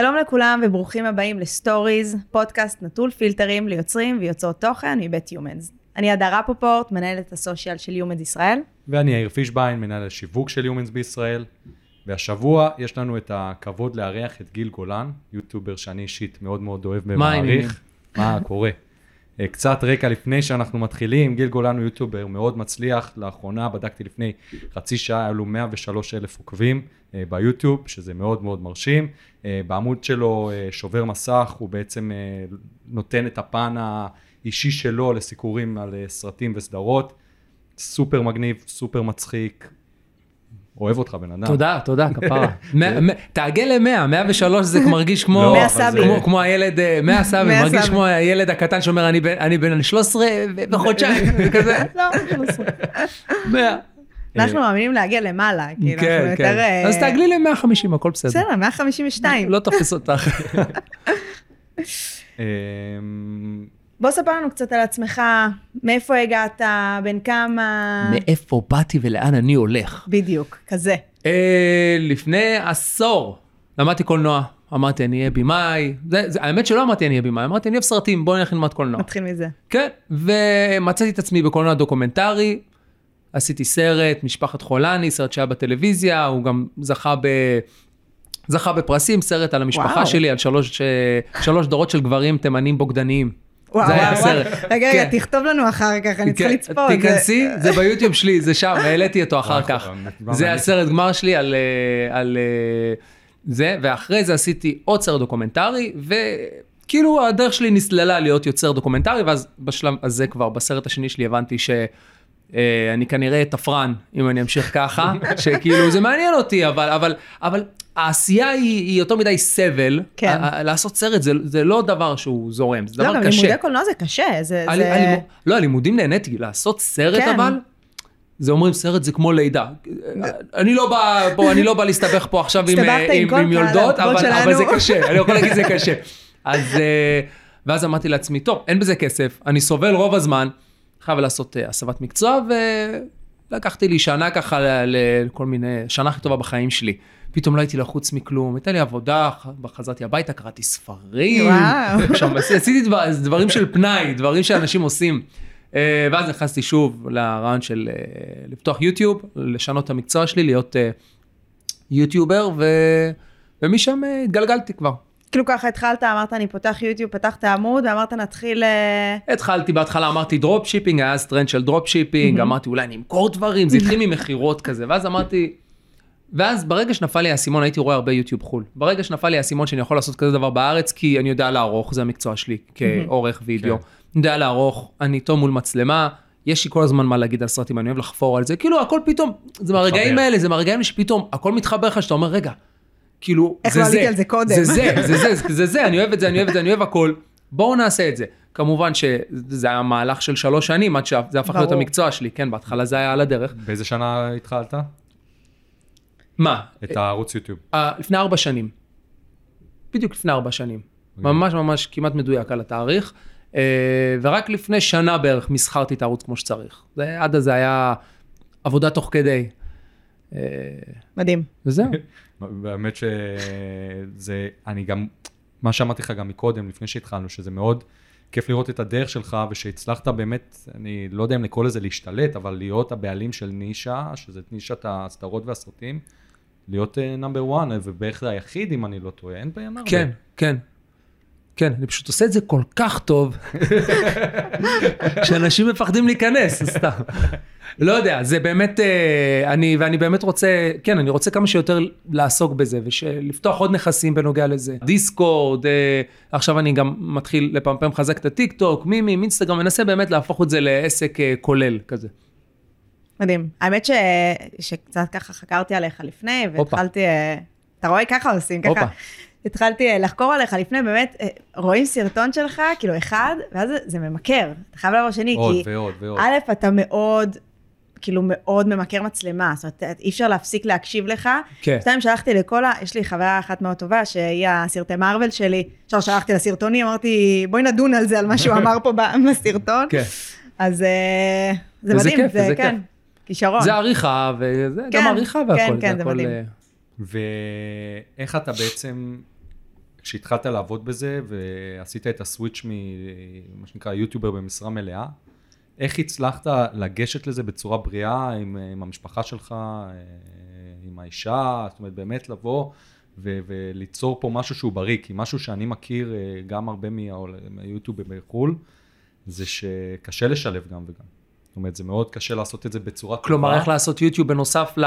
שלום לכולם וברוכים הבאים לסטוריז, פודקאסט נטול פילטרים ליוצרים ויוצרות תוכן מבית יומנס. אני הדר רפופורט, מנהלת הסושיאל של יומנס ישראל. ואני יאיר פישביין, מנהל השיווק של יומנס בישראל. והשבוע יש לנו את הכבוד לארח את גיל גולן, יוטיובר שאני אישית מאוד מאוד אוהב ומעריך. מה קורה? אה, קצת רקע לפני שאנחנו מתחילים, גיל גולן הוא יוטיובר מאוד מצליח, לאחרונה בדקתי לפני חצי שעה, היו לו 103 אלף עוקבים אה, ביוטיוב, שזה מאוד מאוד מרשים. אה, בעמוד שלו שובר מסך, הוא בעצם נותן את הפן האישי שלו לסיקורים על סרטים וסדרות. סופר מגניב, סופר מצחיק, אוהב אותך בן אדם. תודה, תודה, כפרה. תעגל ל-100, 103 זה מרגיש כמו... 100 סאבים. כמו הילד, 100 סאבים, מרגיש כמו הילד הקטן שאומר, אני בן 13 בחודשיים, וכזה. לא, 100. אנחנו מאמינים להגיע למעלה, כאילו, אנחנו יותר... כן, כן. אז תעגלי ל-150, הכל בסדר. בסדר, 152. לא תופס אותך. בוא ספר לנו קצת על עצמך, מאיפה הגעת, בין כמה... מאיפה באתי ולאן אני הולך. בדיוק, כזה. אה, לפני עשור למדתי קולנוע. אמרתי, אני אהיה במאי. זה, זה, האמת שלא אמרתי, אני אהיה במאי, אמרתי, אני אוהב סרטים, בואי נלך ללמוד קולנוע. נתחיל מזה. כן, ומצאתי את עצמי בקולנוע דוקומנטרי. עשיתי סרט, משפחת חולני, סרט שהיה בטלוויזיה, הוא גם זכה ב... זכה בפרסים, סרט על המשפחה וואו. שלי, על שלוש, שלוש דורות של גברים תימנים בוגדניים. וואו, זה היה הסרט. רגע, רגע, כן. תכתוב לנו אחר כך, אני צריכה לצפות. תיכנסי, זה ביוטיוב שלי, זה שם, העליתי אותו אחר כך. זה הסרט גמר שלי על אה, אה, זה, ואחרי זה עשיתי עוד סרט דוקומנטרי, וכאילו הדרך שלי נסללה להיות יוצר דוקומנטרי, ואז בשלב הזה כבר, בסרט השני שלי הבנתי ש... אה, אני כנראה תפרן, אם אני אמשיך ככה, שכאילו זה מעניין אותי, אבל, אבל, אבל העשייה היא, היא יותר מדי סבל. כן. לעשות סרט זה, זה לא דבר שהוא זורם, זה דבר לא, קשה. לא, לימודי קולנוע זה קשה. זה, על, זה... הלימוד, לא, הלימודים נהניתי, לעשות סרט כן. אבל, זה אומרים סרט זה כמו לידה. אני לא בא פה, אני לא בא להסתבך פה עכשיו עם, עם, עם, עם יולדות, אבל, אבל זה קשה, אני יכול להגיד זה קשה. אז, אה, ואז אמרתי לעצמי, טוב, אין בזה כסף, אני סובל רוב הזמן, חייב לעשות uh, הסבת מקצוע, ולקחתי לי שנה ככה לכל מיני, שנה הכי טובה בחיים שלי. פתאום לא הייתי לחוץ מכלום, הייתה לי עבודה, חזרתי הביתה, קראתי ספרים. שם עשיתי דבר, דברים של פנאי, דברים שאנשים עושים. אה, ואז נכנסתי שוב לרעיון של אה, לפתוח יוטיוב, לשנות את המקצוע שלי, להיות אה, יוטיובר, ו... ומשם התגלגלתי כבר. כאילו ככה התחלת, אמרת אני פותח יוטיוב, פתחת עמוד, ואמרת נתחיל... התחלתי בהתחלה, אמרתי drop shipping, היה אז טרנד של drop shipping, אמרתי אולי אני אמכור דברים, זה התחיל ממכירות כזה, ואז אמרתי, ואז ברגע שנפל לי האסימון, הייתי רואה הרבה יוטיוב חו"ל. ברגע שנפל לי האסימון שאני יכול לעשות כזה דבר בארץ, כי אני יודע לערוך, זה המקצוע שלי, כעורך וידאו. כן. אני יודע לערוך, אני טוב מול מצלמה, יש לי כל הזמן מה להגיד על סרטים, אני אוהב לחפור על זה. כאילו, הכל פתאום, זה מהרגעים האלה, זה מהרגעים שפתאום הכל מתחבר לך, שאתה אומר, רגע, כאילו, זה זה. איך לא עליתי על זה קודם? זה זה, זה זה, זה זה, אני אוהב את זה, אני אוהב את זה, אני אוהב הכל. בואו נעשה את זה. כמובן שזה היה מהלך של שלוש שנים עד שזה הפך להיות המקצוע שלי, כן, בהתחלה זה היה על הדרך. באיזה שנה התחלת? מה? את הערוץ יוטיוב. Uh, לפני ארבע שנים. בדיוק לפני ארבע שנים. אוקיי. ממש ממש כמעט מדויק על התאריך. Uh, ורק לפני שנה בערך מסחרתי את הערוץ כמו שצריך. זה, עד אז זה היה עבודה תוך כדי. Uh, מדהים. וזהו. באמת שזה, אני גם, מה שאמרתי לך גם מקודם, לפני שהתחלנו, שזה מאוד כיף לראות את הדרך שלך, ושהצלחת באמת, אני לא יודע אם לקרוא לזה להשתלט, אבל להיות הבעלים של נישה, שזה נישת הסדרות והסרטים, להיות נאמבר uh, 1, ובערך זה היחיד, אם אני לא טועה, אין בעיה הרבה. כן, כן. כן, אני פשוט עושה את זה כל כך טוב, שאנשים מפחדים להיכנס, סתם. לא יודע, זה באמת, אה, אני, ואני באמת רוצה, כן, אני רוצה כמה שיותר לעסוק בזה, ולפתוח עוד נכסים בנוגע לזה. דיסקורד, אה, עכשיו אני גם מתחיל לפמפם חזק את הטיק טוק, מימי, אינסטגרם, מנסה באמת להפוך את זה לעסק אה, כולל כזה. מדהים. האמת ש... שקצת ככה חקרתי עליך לפני, והתחלתי, אתה רואה, ככה עושים, ככה. התחלתי לחקור עליך לפני, באמת, רואים סרטון שלך, כאילו אחד, ואז זה ממכר. אתה חייב לעבור שני, עוד כי... ועוד ועוד. א', אתה מאוד כאילו מאוד ממכר מצלמה, זאת אומרת, אי אפשר להפסיק להקשיב לך. כן. שתיים, שלחתי לכל ה... יש לי חברה אחת מאוד טובה, שהיא הסרטי מארוול שלי, עכשיו שלחתי לסרטונים, אמרתי, בואי נדון על זה, על מה שהוא אמר פה בסרטון. כן. אז אה, זה מדהים, כיף, זה, כן, כיף. כישרון. זה עריכה, וזה כן, גם עריכה והכל. כן, כן, זה, זה מדהים. אה, ואיך אתה בעצם כשהתחלת לעבוד בזה ועשית את הסוויץ' ממה שנקרא יוטיובר במשרה מלאה, איך הצלחת לגשת לזה בצורה בריאה עם, עם המשפחה שלך, אה, עם האישה, זאת אומרת באמת לבוא ו- וליצור פה משהו שהוא בריא, כי משהו שאני מכיר אה, גם הרבה מהיוטיוב בחו"ל, זה שקשה לשלב גם וגם. אומרת, זה מאוד קשה לעשות את זה בצורה טובה. כלומר, איך לעשות יוטיוב בנוסף ל...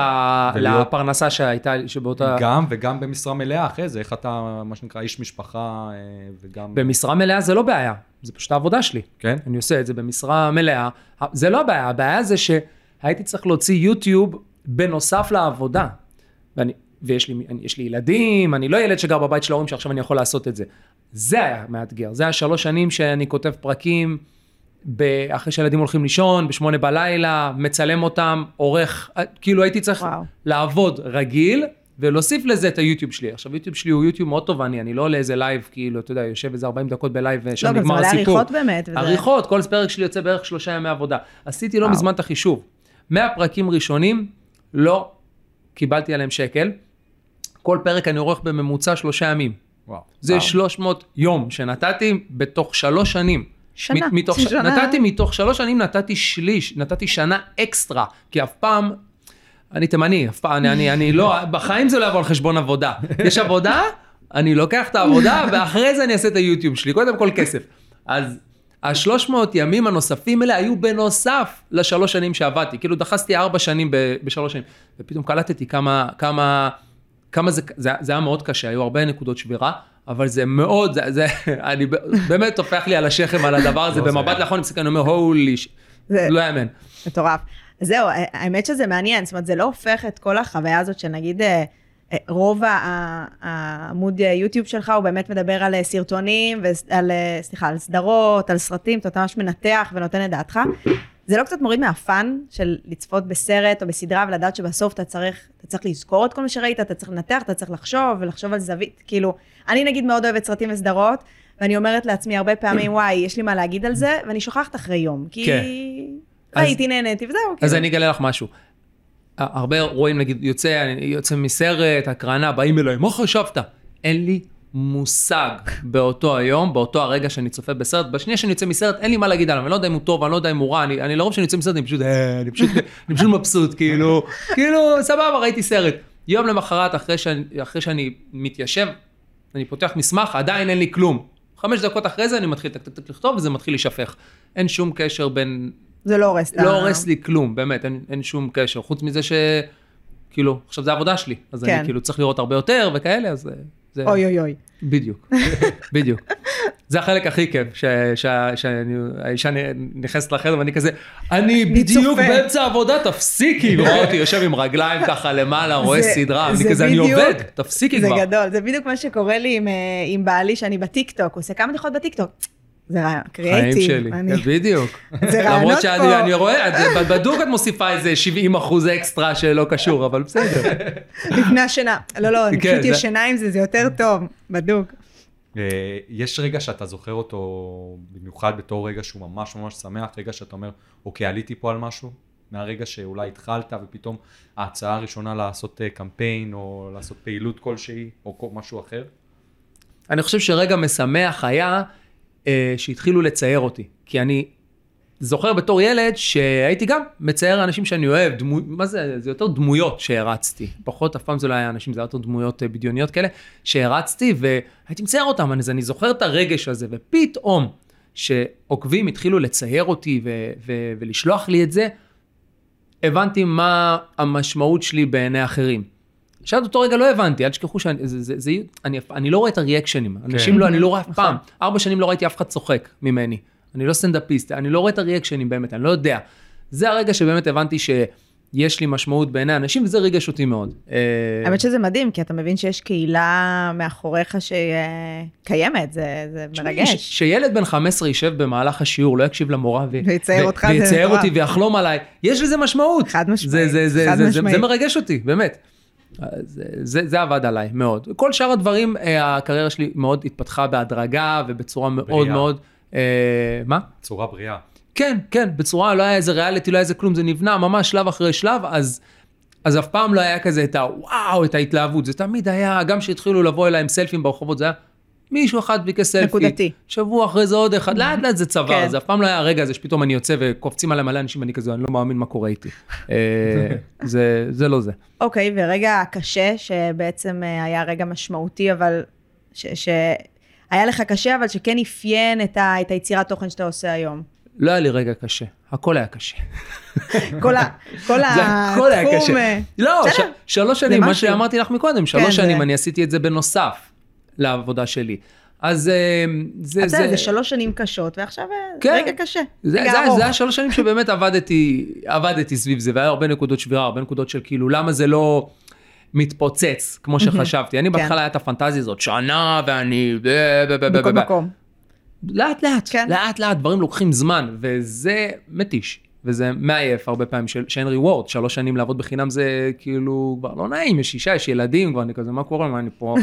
ולהיות... לפרנסה שהייתה, שבאותה... גם, וגם במשרה מלאה אחרי זה, איך אתה, מה שנקרא, איש משפחה אה, וגם... במשרה מלאה זה לא בעיה, זה פשוט העבודה שלי. כן? אני עושה את זה במשרה מלאה. זה לא הבעיה, הבעיה זה שהייתי צריך להוציא יוטיוב בנוסף לעבודה. ואני, ויש לי, אני, לי ילדים, אני לא ילד שגר בבית של ההורים שעכשיו אני יכול לעשות את זה. זה היה מאתגר, זה היה שלוש שנים שאני כותב פרקים. אחרי שהילדים הולכים לישון, בשמונה בלילה, מצלם אותם, עורך, כאילו הייתי צריך וואו. לעבוד רגיל, ולהוסיף לזה את היוטיוב שלי. עכשיו, יוטיוב שלי הוא יוטיוב מאוד תובעני, אני לא עולה איזה live, כאילו, אתה יודע, יושב איזה 40 דקות ב live, ושם לא, נגמר הסיפור. לא, אבל זה עריכות באמת. עריכות, כל פרק שלי יוצא בערך שלושה ימי עבודה. עשיתי לא מזמן את החישוב. 100 פרקים ראשונים, לא קיבלתי עליהם שקל. כל פרק אני עורך בממוצע שלושה ימים. וואו. זה וואו. 300 יום שנתתי בתוך שלוש שנים. שנה, מתוך, שנה. נתתי מתוך שלוש שנים, נתתי שליש, נתתי שנה אקסטרה, כי אף פעם, אני תימני, אף פעם, אני, אני, אני לא, בחיים זה לא יבוא על חשבון עבודה. יש עבודה, אני לוקח את העבודה, ואחרי זה אני אעשה את היוטיוב שלי, קודם כל כסף. אז השלוש מאות ימים הנוספים האלה היו בנוסף לשלוש שנים שעבדתי, כאילו דחסתי ארבע שנים בשלוש שנים, ופתאום קלטתי כמה, כמה, כמה זה, זה, זה היה מאוד קשה, היו הרבה נקודות שבירה. אבל זה מאוד, זה, זה, אני באמת טופח לי על השכם על הדבר הזה, לא, במבט לאחרון אני מסתכל, אני אומר, הולי, לא יאמן. מטורף. זהו, האמת שזה מעניין, זאת אומרת, זה לא הופך את כל החוויה הזאת שנגיד, אה, אה, רוב העמוד יוטיוב שלך הוא באמת מדבר על סרטונים, ועל, סליחה, על סדרות, על סרטים, אתה ממש מנתח ונותן את דעתך. זה לא קצת מוריד מהפאן של לצפות בסרט או בסדרה ולדעת שבסוף אתה צריך, אתה צריך לזכור את כל מה שראית, אתה צריך לנתח, אתה צריך לחשוב ולחשוב על זווית, כאילו, אני נגיד מאוד אוהבת סרטים וסדרות, ואני אומרת לעצמי הרבה פעמים, וואי, יש לי מה להגיד על זה, ואני שוכחת אחרי יום, כי כן. ראיתי, נהניתי וזהו. אז כאילו. אני אגלה לך משהו. הרבה רואים, נגיד, יוצא, יוצא מסרט, הקרנה, באים אליי, מה חשבת? אין לי מושג באותו היום, באותו הרגע שאני צופה בסרט. בשנייה שאני יוצא מסרט, אין לי מה להגיד עליו, אני לא יודע אם הוא טוב, אני לא יודע אם הוא רע, אני, אני לרוב שאני יוצא מסרט, אני פשוט, אה, אני פשוט, אני פשוט מבסוט, כאילו, כאילו, סבבה, ראיתי סרט. יום למחרת, אחרי שאני, אחרי שאני מתיישב, אני פותח מסמך, עדיין אין לי כלום. חמש דקות אחרי זה אני מתחיל לכתוב וזה מתחיל להישפך. אין שום קשר בין... זה לא הורס. לא הורס לי כלום, באמת, אין, אין שום קשר. חוץ מזה ש... כאילו, עכשיו זה עבודה שלי, אז כן. אני כאילו צריך לראות הרבה יותר וכאלה, אז... אה, זה... אוי אוי אוי. בדיוק, בדיוק. זה החלק הכי כיף, שהאישה נכנסת לחדר ואני כזה, אני בדיוק באמצע העבודה, תפסיקי, רואה אותי יושב עם רגליים ככה למעלה, רואה סדרה, אני כזה, אני עובד, תפסיקי כבר. זה גדול, זה בדיוק מה שקורה לי עם אה, בעלי, שאני בטיקטוק, עושה כמה דקות בטיקטוק. זה רעיון, קריאייטיב. חיים שלי, אני... כן, בדיוק. זה רעיונות פה. למרות שאני רואה, בדוק את מוסיפה איזה 70 אחוז אקסטרה שלא קשור, אבל בסדר. לפני השינה. לא, לא, אני כן, פשוט ישנה עם זה, זה יותר טוב, בדוק. אה, יש רגע שאתה זוכר אותו במיוחד בתור רגע שהוא ממש ממש שמח, רגע שאתה אומר, אוקיי, עליתי פה על משהו? מהרגע שאולי התחלת ופתאום ההצעה הראשונה לעשות אה, קמפיין או לעשות פעילות כלשהי או משהו אחר? אני חושב שרגע משמח היה אה, שהתחילו לצייר אותי. כי אני זוכר בתור ילד שהייתי גם מצייר אנשים שאני אוהב, דמו, מה זה, זה יותר דמויות שהרצתי. פחות, אף פעם זה לא היה אנשים, זה היה יותר דמויות אה, בדיוניות כאלה, שהרצתי והייתי מצייר אותם, אז אני זוכר את הרגש הזה, ופתאום, שעוקבים התחילו לצייר אותי ו- ו- ולשלוח לי את זה, הבנתי מה המשמעות שלי בעיני אחרים. שעד אותו רגע לא הבנתי, אל תשכחו שאני, זה, זה, זה, אני, אני לא רואה את הריאקשנים, כן. אנשים לא, אני לא רואה אף פעם, נכון. ארבע שנים לא ראיתי אף אחד צוחק ממני, אני לא סטנדאפיסט, אני לא רואה את הריאקשנים באמת, אני לא יודע. זה הרגע שבאמת הבנתי שיש לי משמעות בעיני אנשים, וזה ריגש אותי מאוד. אה, האמת שזה מדהים, כי אתה מבין שיש קהילה מאחוריך שקיימת, זה, זה מרגש. שילד בן 15 יישב במהלך השיעור, לא יקשיב למורה, ו- ויצייר אותך, ויצייר אותי ויחלום עליי, יש לזה משמעות. חד משמעית, חד משמעית. זה מרגש אותי, באמת. זה, זה, זה עבד עליי מאוד. כל שאר הדברים, אה, הקריירה שלי מאוד התפתחה בהדרגה ובצורה מאוד בריאה. מאוד... אה, מה? צורה בריאה. כן, כן, בצורה, לא היה איזה ריאליטי, לא היה איזה כלום, זה נבנה ממש שלב אחרי שלב, אז, אז אף פעם לא היה כזה את הוואו, את ההתלהבות, זה תמיד היה, גם כשהתחילו לבוא אליי עם סלפים ברחובות, זה היה מישהו אחד ביקש סלפי. נקודתי. שבוע אחרי זה עוד אחד, לאט לאט זה צבא, כן. זה אף פעם לא היה הרגע הזה שפתאום אני יוצא וקופצים עליי מלא אנשים ואני כזה, אני לא מאמין מה קורה איתי. אה, זה, זה לא זה. אוקיי, okay, ורגע קשה, שבעצם אה, היה רגע משמעותי, אבל ש... ש... היה לך קשה, אבל שכן אפיין את, ה... את היצירת תוכן שאתה עושה היום. לא היה לי רגע קשה, הכל היה קשה. כל, ה, כל קשה. אה, לא, שלוש שנים, מה שאמרתי לך מקודם, שלוש כן, שנים. אני עשיתי את זה בנוסף לעבודה שלי. אז אה, זה... זה, זה שלוש שנים קשות, ועכשיו אה, כן, רגע קשה. זה, רגע זה, זה היה שלוש שנים שבאמת עבדתי, עבדתי סביב זה, והיה הרבה נקודות שבירה, הרבה נקודות של כאילו, למה זה לא... מתפוצץ, כמו שחשבתי. אני כן. בהתחלה היה את הפנטזיה הזאת, שנה ואני... בכל מקום. לאט לאט, כן. לאט לאט, דברים לוקחים זמן, וזה מתיש. וזה מעייף הרבה פעמים שאין ריוורד, שלוש שנים לעבוד בחינם זה כאילו כבר לא נעים, יש אישה, יש ילדים, כבר אני כזה, מה קורה, מה אני פה,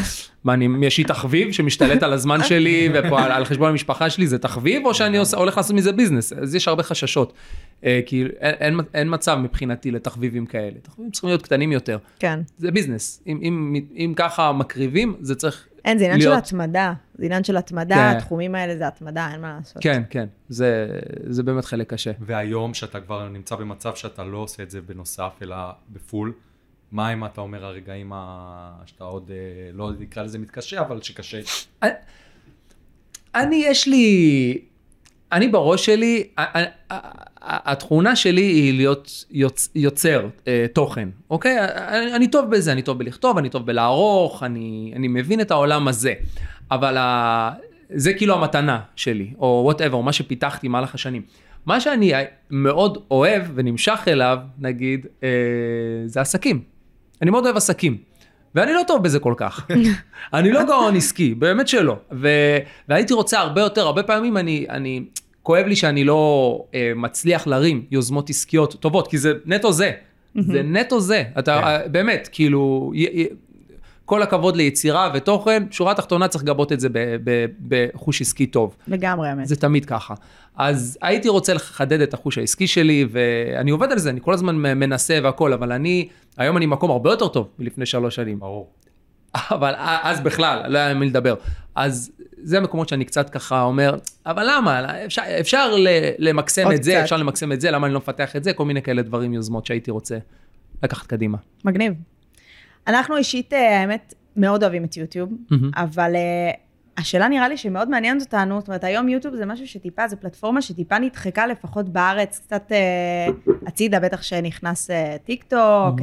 מה אני, יש לי תחביב שמשתלט על הזמן שלי ופה על, על חשבון המשפחה שלי, זה תחביב או שאני עושה, הולך לעשות מזה ביזנס, אז יש הרבה חששות. אה, כי אין, אין, אין מצב מבחינתי לתחביבים כאלה, תחביבים צריכים להיות קטנים יותר. כן. זה ביזנס, אם, אם, אם, אם ככה מקריבים, זה צריך אין, זה עניין להיות... של התמדה. זה עניין של התמדה, כן. התחומים האלה זה התמדה, אין מה לעשות. כן, כן, זה, זה באמת חלק קשה. והיום, שאתה כבר נמצא במצב שאתה לא עושה את זה בנוסף, אלא בפול, מה אם אתה אומר הרגעים ה... שאתה עוד, אה, לא נקרא לזה מתקשה, אבל שקשה? אני, יש לי, אני בראש שלי, התכונה שלי היא להיות יוצ, יוצר אה, תוכן, אוקיי? אני, אני טוב בזה, אני טוב בלכתוב, אני טוב בלערוך, אני, אני מבין את העולם הזה, אבל ה, זה כאילו המתנה שלי, או וואטאבר, מה שפיתחתי במהלך השנים. מה שאני מאוד אוהב ונמשך אליו, נגיד, אה, זה עסקים. אני מאוד אוהב עסקים. ואני לא טוב בזה כל כך. אני לא גאון עסקי, באמת שלא. ו... והייתי רוצה הרבה יותר, הרבה פעמים אני, אני, כואב לי שאני לא אה, מצליח להרים יוזמות עסקיות טובות, כי זה נטו זה. זה נטו זה. אתה, כן. אה, באמת, כאילו, י, י, כל הכבוד ליצירה ותוכן, שורה תחתונה צריך לגבות את זה בחוש עסקי טוב. לגמרי, אמת. זה תמיד ככה. אז הייתי רוצה לחדד את החוש העסקי שלי, ואני עובד על זה, אני כל הזמן מנסה והכל, אבל אני, היום אני במקום הרבה יותר טוב מלפני שלוש שנים. ברור. אבל אז בכלל, לא היה מי לדבר. אז זה המקומות שאני קצת ככה אומר, אבל למה? אפשר, אפשר למקסם את זה, אפשר למקסם את זה, למה אני לא מפתח את זה? כל מיני כאלה דברים, יוזמות שהייתי רוצה לקחת קדימה. מגניב. אנחנו אישית, אה, האמת, מאוד אוהבים את יוטיוב, mm-hmm. אבל uh, השאלה נראה לי שמאוד מעניינת אותנו, זאת אומרת, היום יוטיוב זה משהו שטיפה, זו פלטפורמה שטיפה נדחקה לפחות בארץ, קצת uh, הצידה, בטח שנכנס uh, טיק טוק, uh,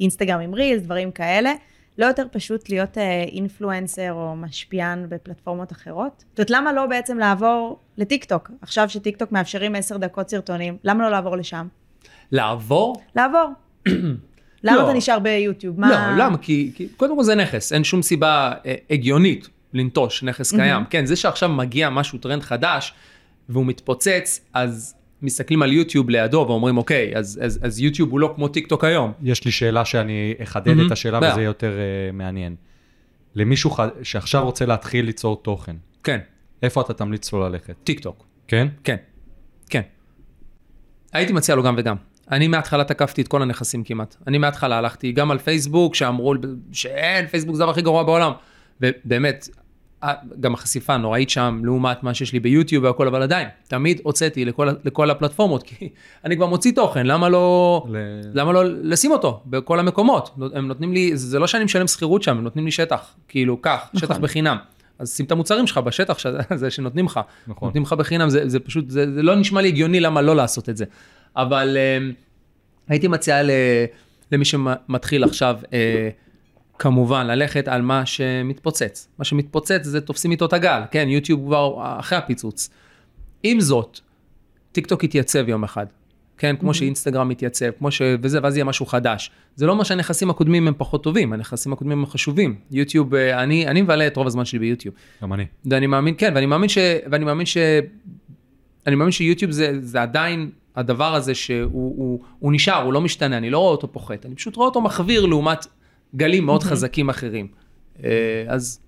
אינסטגרם עם Reels, דברים כאלה. לא יותר פשוט להיות influencer או משפיען בפלטפורמות אחרות? זאת אומרת, למה לא בעצם לעבור לטיקטוק? עכשיו שטיקטוק מאפשרים עשר דקות סרטונים, למה לא לעבור לשם? לעבור? לעבור. למה לא. אתה נשאר ביוטיוב? מה... לא, למה? כי, כי קודם כל זה נכס, אין שום סיבה אה, הגיונית לנטוש נכס קיים. כן, זה שעכשיו מגיע משהו, טרנד חדש, והוא מתפוצץ, אז מסתכלים על יוטיוב לידו ואומרים, אוקיי, אז, אז, אז יוטיוב הוא לא כמו טיק טוק היום. יש לי שאלה שאני אחדד mm-hmm. את השאלה וזה יהיה יותר uh, מעניין. למישהו ח... שעכשיו רוצה להתחיל ליצור תוכן. כן. איפה אתה תמליץ לו ללכת? טיק טוק. כן? כן. כן. הייתי מציע לו גם וגם. אני מההתחלה תקפתי את כל הנכסים כמעט. אני מההתחלה הלכתי גם על פייסבוק, שאמרו שאין, פייסבוק זה הדבר הכי גרוע בעולם. ובאמת, גם החשיפה נוראית שם, לעומת מה שיש לי ביוטיוב והכל, אבל עדיין, תמיד הוצאתי לכל, לכל הפלטפורמות, כי אני כבר מוציא תוכן, למה לא, ל... למה לא לשים אותו בכל המקומות? הם נותנים לי, זה לא שאני משלם שכירות שם, הם נותנים לי שטח, כאילו, קח, נכון. שטח בחינם. אז שים את המוצרים שלך בשטח שזה שנותנים לך. נכון. נותנים לך בחינם, זה, זה פשוט, זה, זה לא נשמע לי הגיוני למה לא לעשות את זה. אבל אה, הייתי מציע למי שמתחיל עכשיו, אה, כמובן, ללכת על מה שמתפוצץ. מה שמתפוצץ זה תופסים איתו את הגל, כן, יוטיוב כבר אחרי הפיצוץ. עם זאת, טיק טוק יתייצב יום אחד, כן, כמו mm-hmm. שאינסטגרם מתייצב, כמו ש... וזה, ואז יהיה משהו חדש. זה לא אומר שהנכסים הקודמים הם פחות טובים, הנכסים הקודמים הם חשובים. יוטיוב, אה, אני, אני מבלה את רוב הזמן שלי ביוטיוב. גם אני. ואני מאמין, כן, ואני מאמין ש... ואני מאמין ש... אני מאמין שיוטיוב זה, זה עדיין הדבר הזה שהוא הוא, הוא נשאר, הוא לא משתנה, אני לא רואה אותו פוחת, אני פשוט רואה אותו מחוויר לעומת גלים מאוד חזקים אחרים. אה, אז...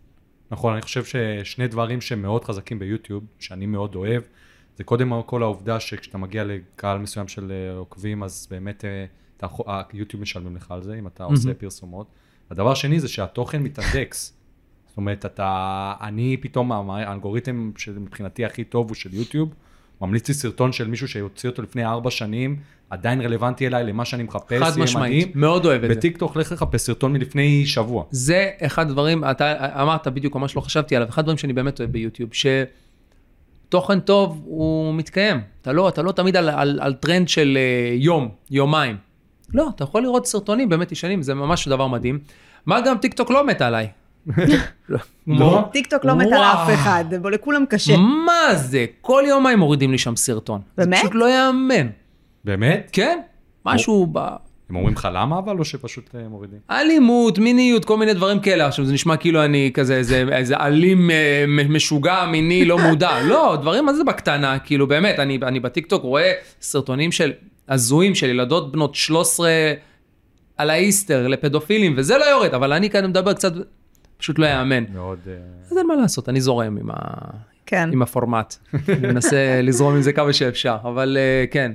נכון, אני חושב ששני דברים שמאוד חזקים ביוטיוב, שאני מאוד אוהב, זה קודם כל העובדה שכשאתה מגיע לקהל מסוים של אה, עוקבים, אז באמת אה, היוטיוב משלמים לך על זה, אם אתה עושה פרסומות. הדבר השני זה שהתוכן מתאנדקס. זאת זאת אומרת, אתה, אני פתאום, האלגוריתם שמבחינתי הכי טוב הוא של יוטיוב, ממליץ לי סרטון של מישהו שהוציא אותו לפני ארבע שנים, עדיין רלוונטי אליי למה שאני מחפש, חד משמעית, מאוד אוהב את זה. בטיקטוק לך לחפש סרטון מלפני שבוע. זה אחד הדברים, אתה אמרת בדיוק, ממש לא חשבתי עליו, אחד הדברים שאני באמת אוהב ביוטיוב, שתוכן טוב הוא מתקיים. אתה לא, אתה לא תמיד על, על, על טרנד של uh, יום, יומיים. לא, אתה יכול לראות סרטונים באמת ישנים, זה ממש דבר מדהים. מה גם טיקטוק לא מת עליי. לא? טיקטוק לא מת על אף אחד, לכולם קשה. מה זה? כל יומיים מורידים לי שם סרטון. באמת? זה פשוט לא יאמן. באמת? כן, משהו ב... הם אומרים לך למה אבל, או שפשוט אה, מורידים? אלימות, מיניות, כל מיני דברים כאלה. עכשיו זה נשמע כאילו אני כזה איזה, איזה אלים אה, משוגע, מיני, לא מודע. לא, דברים מה זה בקטנה, כאילו באמת, אני, אני בטיקטוק רואה סרטונים של הזויים של ילדות בנות 13 על האיסטר לפדופילים, וזה לא יורד, אבל אני כאן מדבר קצת, פשוט לא יאמן. מאוד... אה, אז אין מה לעשות, אני זורם עם, ה... כן. עם הפורמט. אני מנסה לזרום עם זה כמה שאפשר, אבל כן,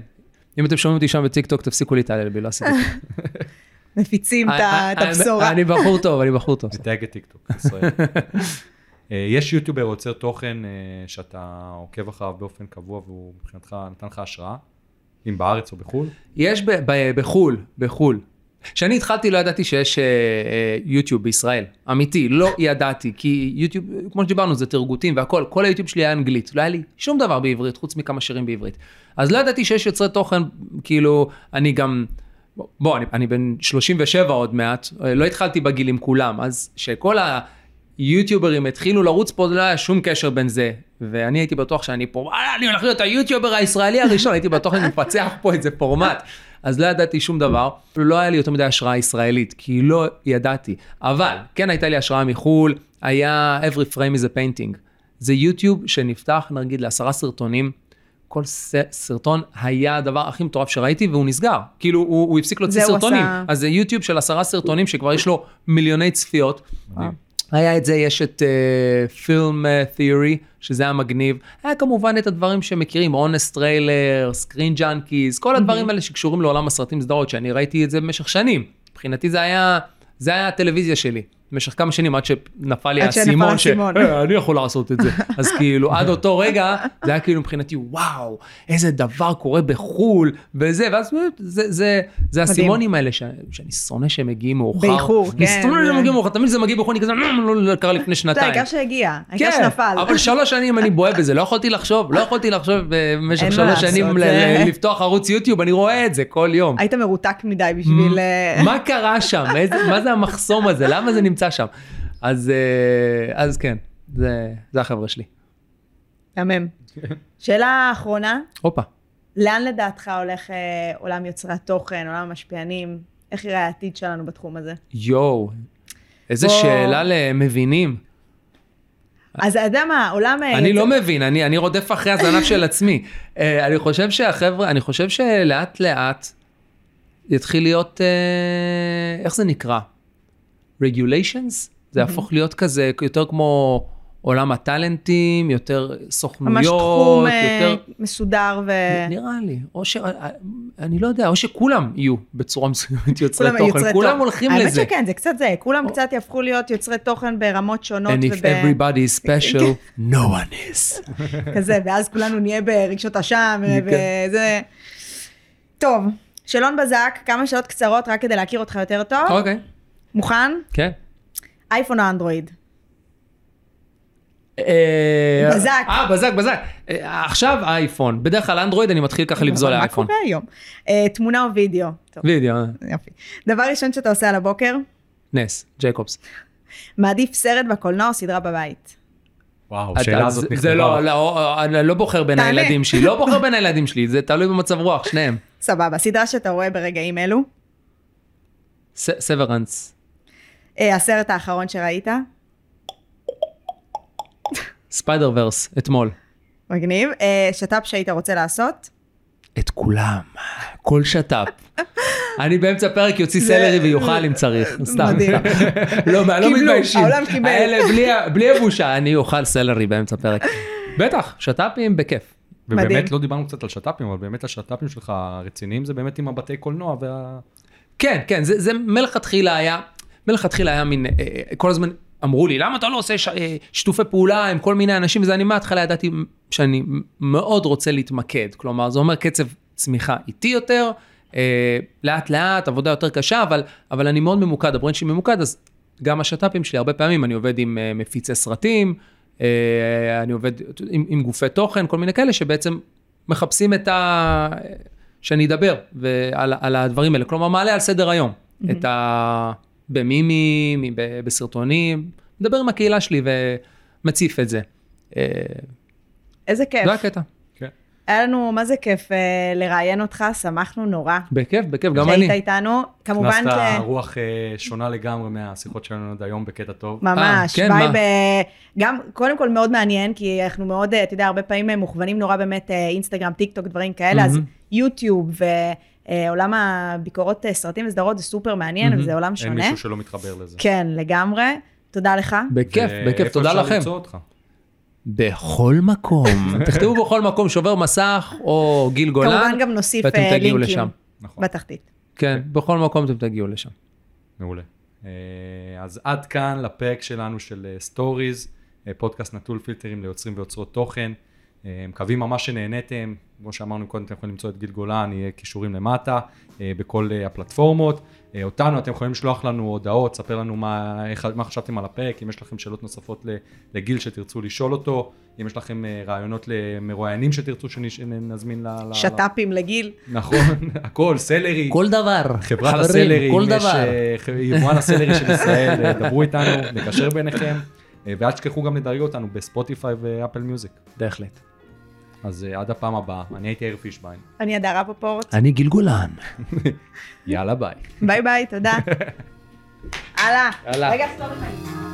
אם אתם שומעים אותי שם בטיקטוק, תפסיקו להתעלל בי, לא עשיתי. מפיצים את אה, הבשורה. אני בחור טוב, אני בחור טוב. מתייג את טיקטוק, ישראל. יש יוטיובר יוצר תוכן שאתה עוקב אחריו באופן קבוע והוא מבחינתך נתן לך השראה? אם בארץ או בחו"ל? יש בחו"ל, בחו"ל. כשאני התחלתי לא ידעתי שיש יוטיוב בישראל, אמיתי, לא ידעתי, כי יוטיוב, כמו שדיברנו, זה תרגותים והכל, כל היוטיוב שלי היה אנגלית, לא היה לי שום דבר בעברית, חוץ מכמה שירים בעברית. אז לא ידעתי שיש יוצרי תוכן, כאילו, אני גם, בוא, אני, אני בן 37 עוד מעט, לא התחלתי בגיל עם כולם, אז שכל היוטיוברים התחילו לרוץ פה, לא היה שום קשר בין זה. ואני הייתי בטוח שאני פה, אני הולך להיות היוטיובר הישראלי הראשון, הייתי בטוח שאני מפצח פה איזה פורמט. אז לא ידעתי שום דבר, לא היה לי יותר מדי השראה ישראלית, כי לא ידעתי. אבל כן הייתה לי השראה מחו"ל, היה Every Frame is a Painting. זה יוטיוב שנפתח, נגיד, לעשרה סרטונים. כל סרטון היה הדבר הכי מטורף שראיתי, והוא נסגר. כאילו, הוא, הוא הפסיק להוציא סרטונים. עשה... אז זה יוטיוב של עשרה סרטונים שכבר יש לו מיליוני צפיות. היה את זה, יש את פילם uh, תיאורי, uh, שזה היה מגניב. היה כמובן את הדברים שמכירים, Honest Trailer, Screen Junkies, כל הדברים האלה שקשורים לעולם הסרטים סדרות, שאני ראיתי את זה במשך שנים. מבחינתי זה היה, זה היה הטלוויזיה שלי. במשך כמה שנים עד שנפל לי האסימון, שאני יכול לעשות את זה. אז כאילו עד אותו רגע זה היה כאילו מבחינתי וואו איזה דבר קורה בחו"ל וזה ואז זה זה זה האסימונים האלה שאני שונא שהם מגיעים מאוחר. באיחור, כן. אני שונא שהם מגיעים מאוחר, תמיד זה מגיע באיחור, אני כזה לא, לא, לא קרה לפני שנתיים. העיקר שהגיע, העיקר כן, שנפל. אבל שלוש שנים אני בוהה בזה, לא יכולתי לחשוב, לא יכולתי לחשוב במשך שלוש שנים לפתוח ערוץ יוטיוב, אני רואה את זה כל יום. היית מרותק מדי בשביל... אה, מה קרה שם? מה זה המחסום הזה? למה זה נמצא? נמצא שם. אז, אה, אז כן, זה, זה החבר'ה שלי. מהמם. שאלה אחרונה. הופה. לאן לדעתך הולך אה, עולם יוצרי התוכן, עולם המשפיענים? איך יראה העתיד שלנו בתחום הזה? יואו, איזה בוא... שאלה למבינים. אז אתה יודע מה, עולם... אה, אני לא מבין, אני, אני רודף אחרי הזנב של עצמי. אני חושב שהחבר'ה, אני חושב שלאט לאט יתחיל להיות, איך זה נקרא? Regulations, זה יהפוך להיות כזה יותר כמו עולם הטאלנטים, יותר סוכנויות, ממש תחום אה, יותר... מסודר ו... נראה לי, או ש... אני לא יודע, או שכולם יהיו בצורה מסוימת יוצרי תוכן, יוצרי כולם תוכן. הולכים האמת לזה. האמת שכן, זה קצת זה, כולם או... קצת יהפכו להיות יוצרי תוכן ברמות שונות. And if וב... everybody is special, no one is. כזה, ואז כולנו נהיה ברגשות אשם וזה... טוב, שלון בזק, כמה שאלות קצרות רק כדי להכיר אותך יותר טוב. אוקיי. Okay. מוכן? כן. אייפון או אנדרואיד? אה, בזק. אה, בזק, בזק. אה, עכשיו אייפון. בדרך כלל אנדרואיד אני מתחיל ככה לבזול לאייפון. מה קורה היום? אה, תמונה או וידאו? וידאו. יופי. דבר ראשון שאתה עושה על הבוקר? נס, ג'ייקובס. מעדיף סרט בקולנוע או סדרה בבית? וואו, השאלה הזאת נכתבה. זה לא, לא, אני לא בוחר בין הילדים שלי, לא בוחר בין הילדים שלי, זה תלוי במצב רוח, שניהם. סבבה, סדרה שאתה רואה ברגעים אלו? סוורנס. אה, הסרט האחרון שראית? ספיידר ורס, אתמול. מגניב. אה, שת"פ שהיית רוצה לעשות? את כולם, כל שת"פ. אני באמצע הפרק יוציא סלרי ויאכל אם צריך, סתם. מדהים. לא, לא מתביישים. העולם קיבל. בלי הבושה, אני אוכל סלרי באמצע הפרק. בטח, שת"פים בכיף. ובאמת לא דיברנו קצת על שת"פים, אבל באמת השת"פים שלך הרציניים זה באמת עם הבתי קולנוע וה... כן, כן, זה, זה מלכתחילה היה, מלכתחילה היה מין, אה, אה, כל הזמן אמרו לי, למה אתה לא עושה ש... אה, שיתופי פעולה עם כל מיני אנשים וזה, אני מההתחלה ידעתי שאני מאוד רוצה להתמקד. כלומר, זה אומר קצב צמיחה איטי יותר, אה, לאט לאט, עבודה יותר קשה, אבל, אבל אני מאוד ממוקד, ה brand שלי ממוקד, אז גם השת"פים שלי, הרבה פעמים אני עובד עם אה, מפיצי סרטים, אה, אני עובד עם, עם גופי תוכן, כל מיני כאלה שבעצם מחפשים את ה... שאני אדבר ועל, על הדברים האלה. כלומר, מעלה על סדר היום mm-hmm. את ה... במימים, בסרטונים, מדבר עם הקהילה שלי ומציף את זה. אה, איזה כיף. זה הקטע. כן. היה לנו, מה זה כיף אה, לראיין אותך, שמחנו נורא. בכיף, בכיף, גם אני. שהיית איתנו, כמובן ש... הכנסת רוח אה, שונה לגמרי מהשיחות שלנו עד היום בקטע טוב. ממש, כן, ביי ב... גם, קודם כל מאוד מעניין, כי אנחנו מאוד, אתה יודע, הרבה פעמים מוכוונים נורא באמת אינסטגרם, טיק טוק, דברים כאלה, אז יוטיוב ו... עולם הביקורות אה, סרטים וסדרות זה סופר מעניין, וזה עולם שונה. אין מישהו שלא מתחבר לזה. כן, לגמרי. תודה לך. בכיף, בכיף, תודה לכם. ואיפה אפשר למצוא אותך? בכל מקום. תכתבו בכל מקום שובר מסך או גיל גולן. כמובן גם נוסיף אה, לינקים נכון. בתחתית. כן, בכל מקום אתם תגיעו לשם. מעולה. אז עד כאן לפרק שלנו של Stories, פודקאסט נטול פילטרים ליוצרים ויוצרות תוכן. מקווים ממש שנהניתם, כמו שאמרנו קודם, אתם יכולים למצוא את גיל גולן, יהיה קישורים למטה, אה, בכל אה, הפלטפורמות. אה, אותנו, אתם יכולים לשלוח לנו הודעות, ספר לנו מה, איך, מה חשבתם על הפרק, אם יש לכם שאלות נוספות לגיל שתרצו לשאול אותו, אם יש לכם רעיונות למרואיינים שתרצו שנזמין ל... שת"פים לגיל. נכון, הכל, סלרי. כל דבר. חברת חברים, הסלרי, כל דבר. יבואן הסלרי של ישראל, דברו איתנו, נקשר ביניכם. ואל תשכחו גם לדרג אותנו בספוטיפיי ו Apple Music. בהחלט. אז uh, עד הפעם הבאה, אני הייתי יאיר פישביין. אני הדרה פופורט. אני גיל גולן. יאללה ביי. ביי ביי, תודה. הלאה. רגע, סטופ.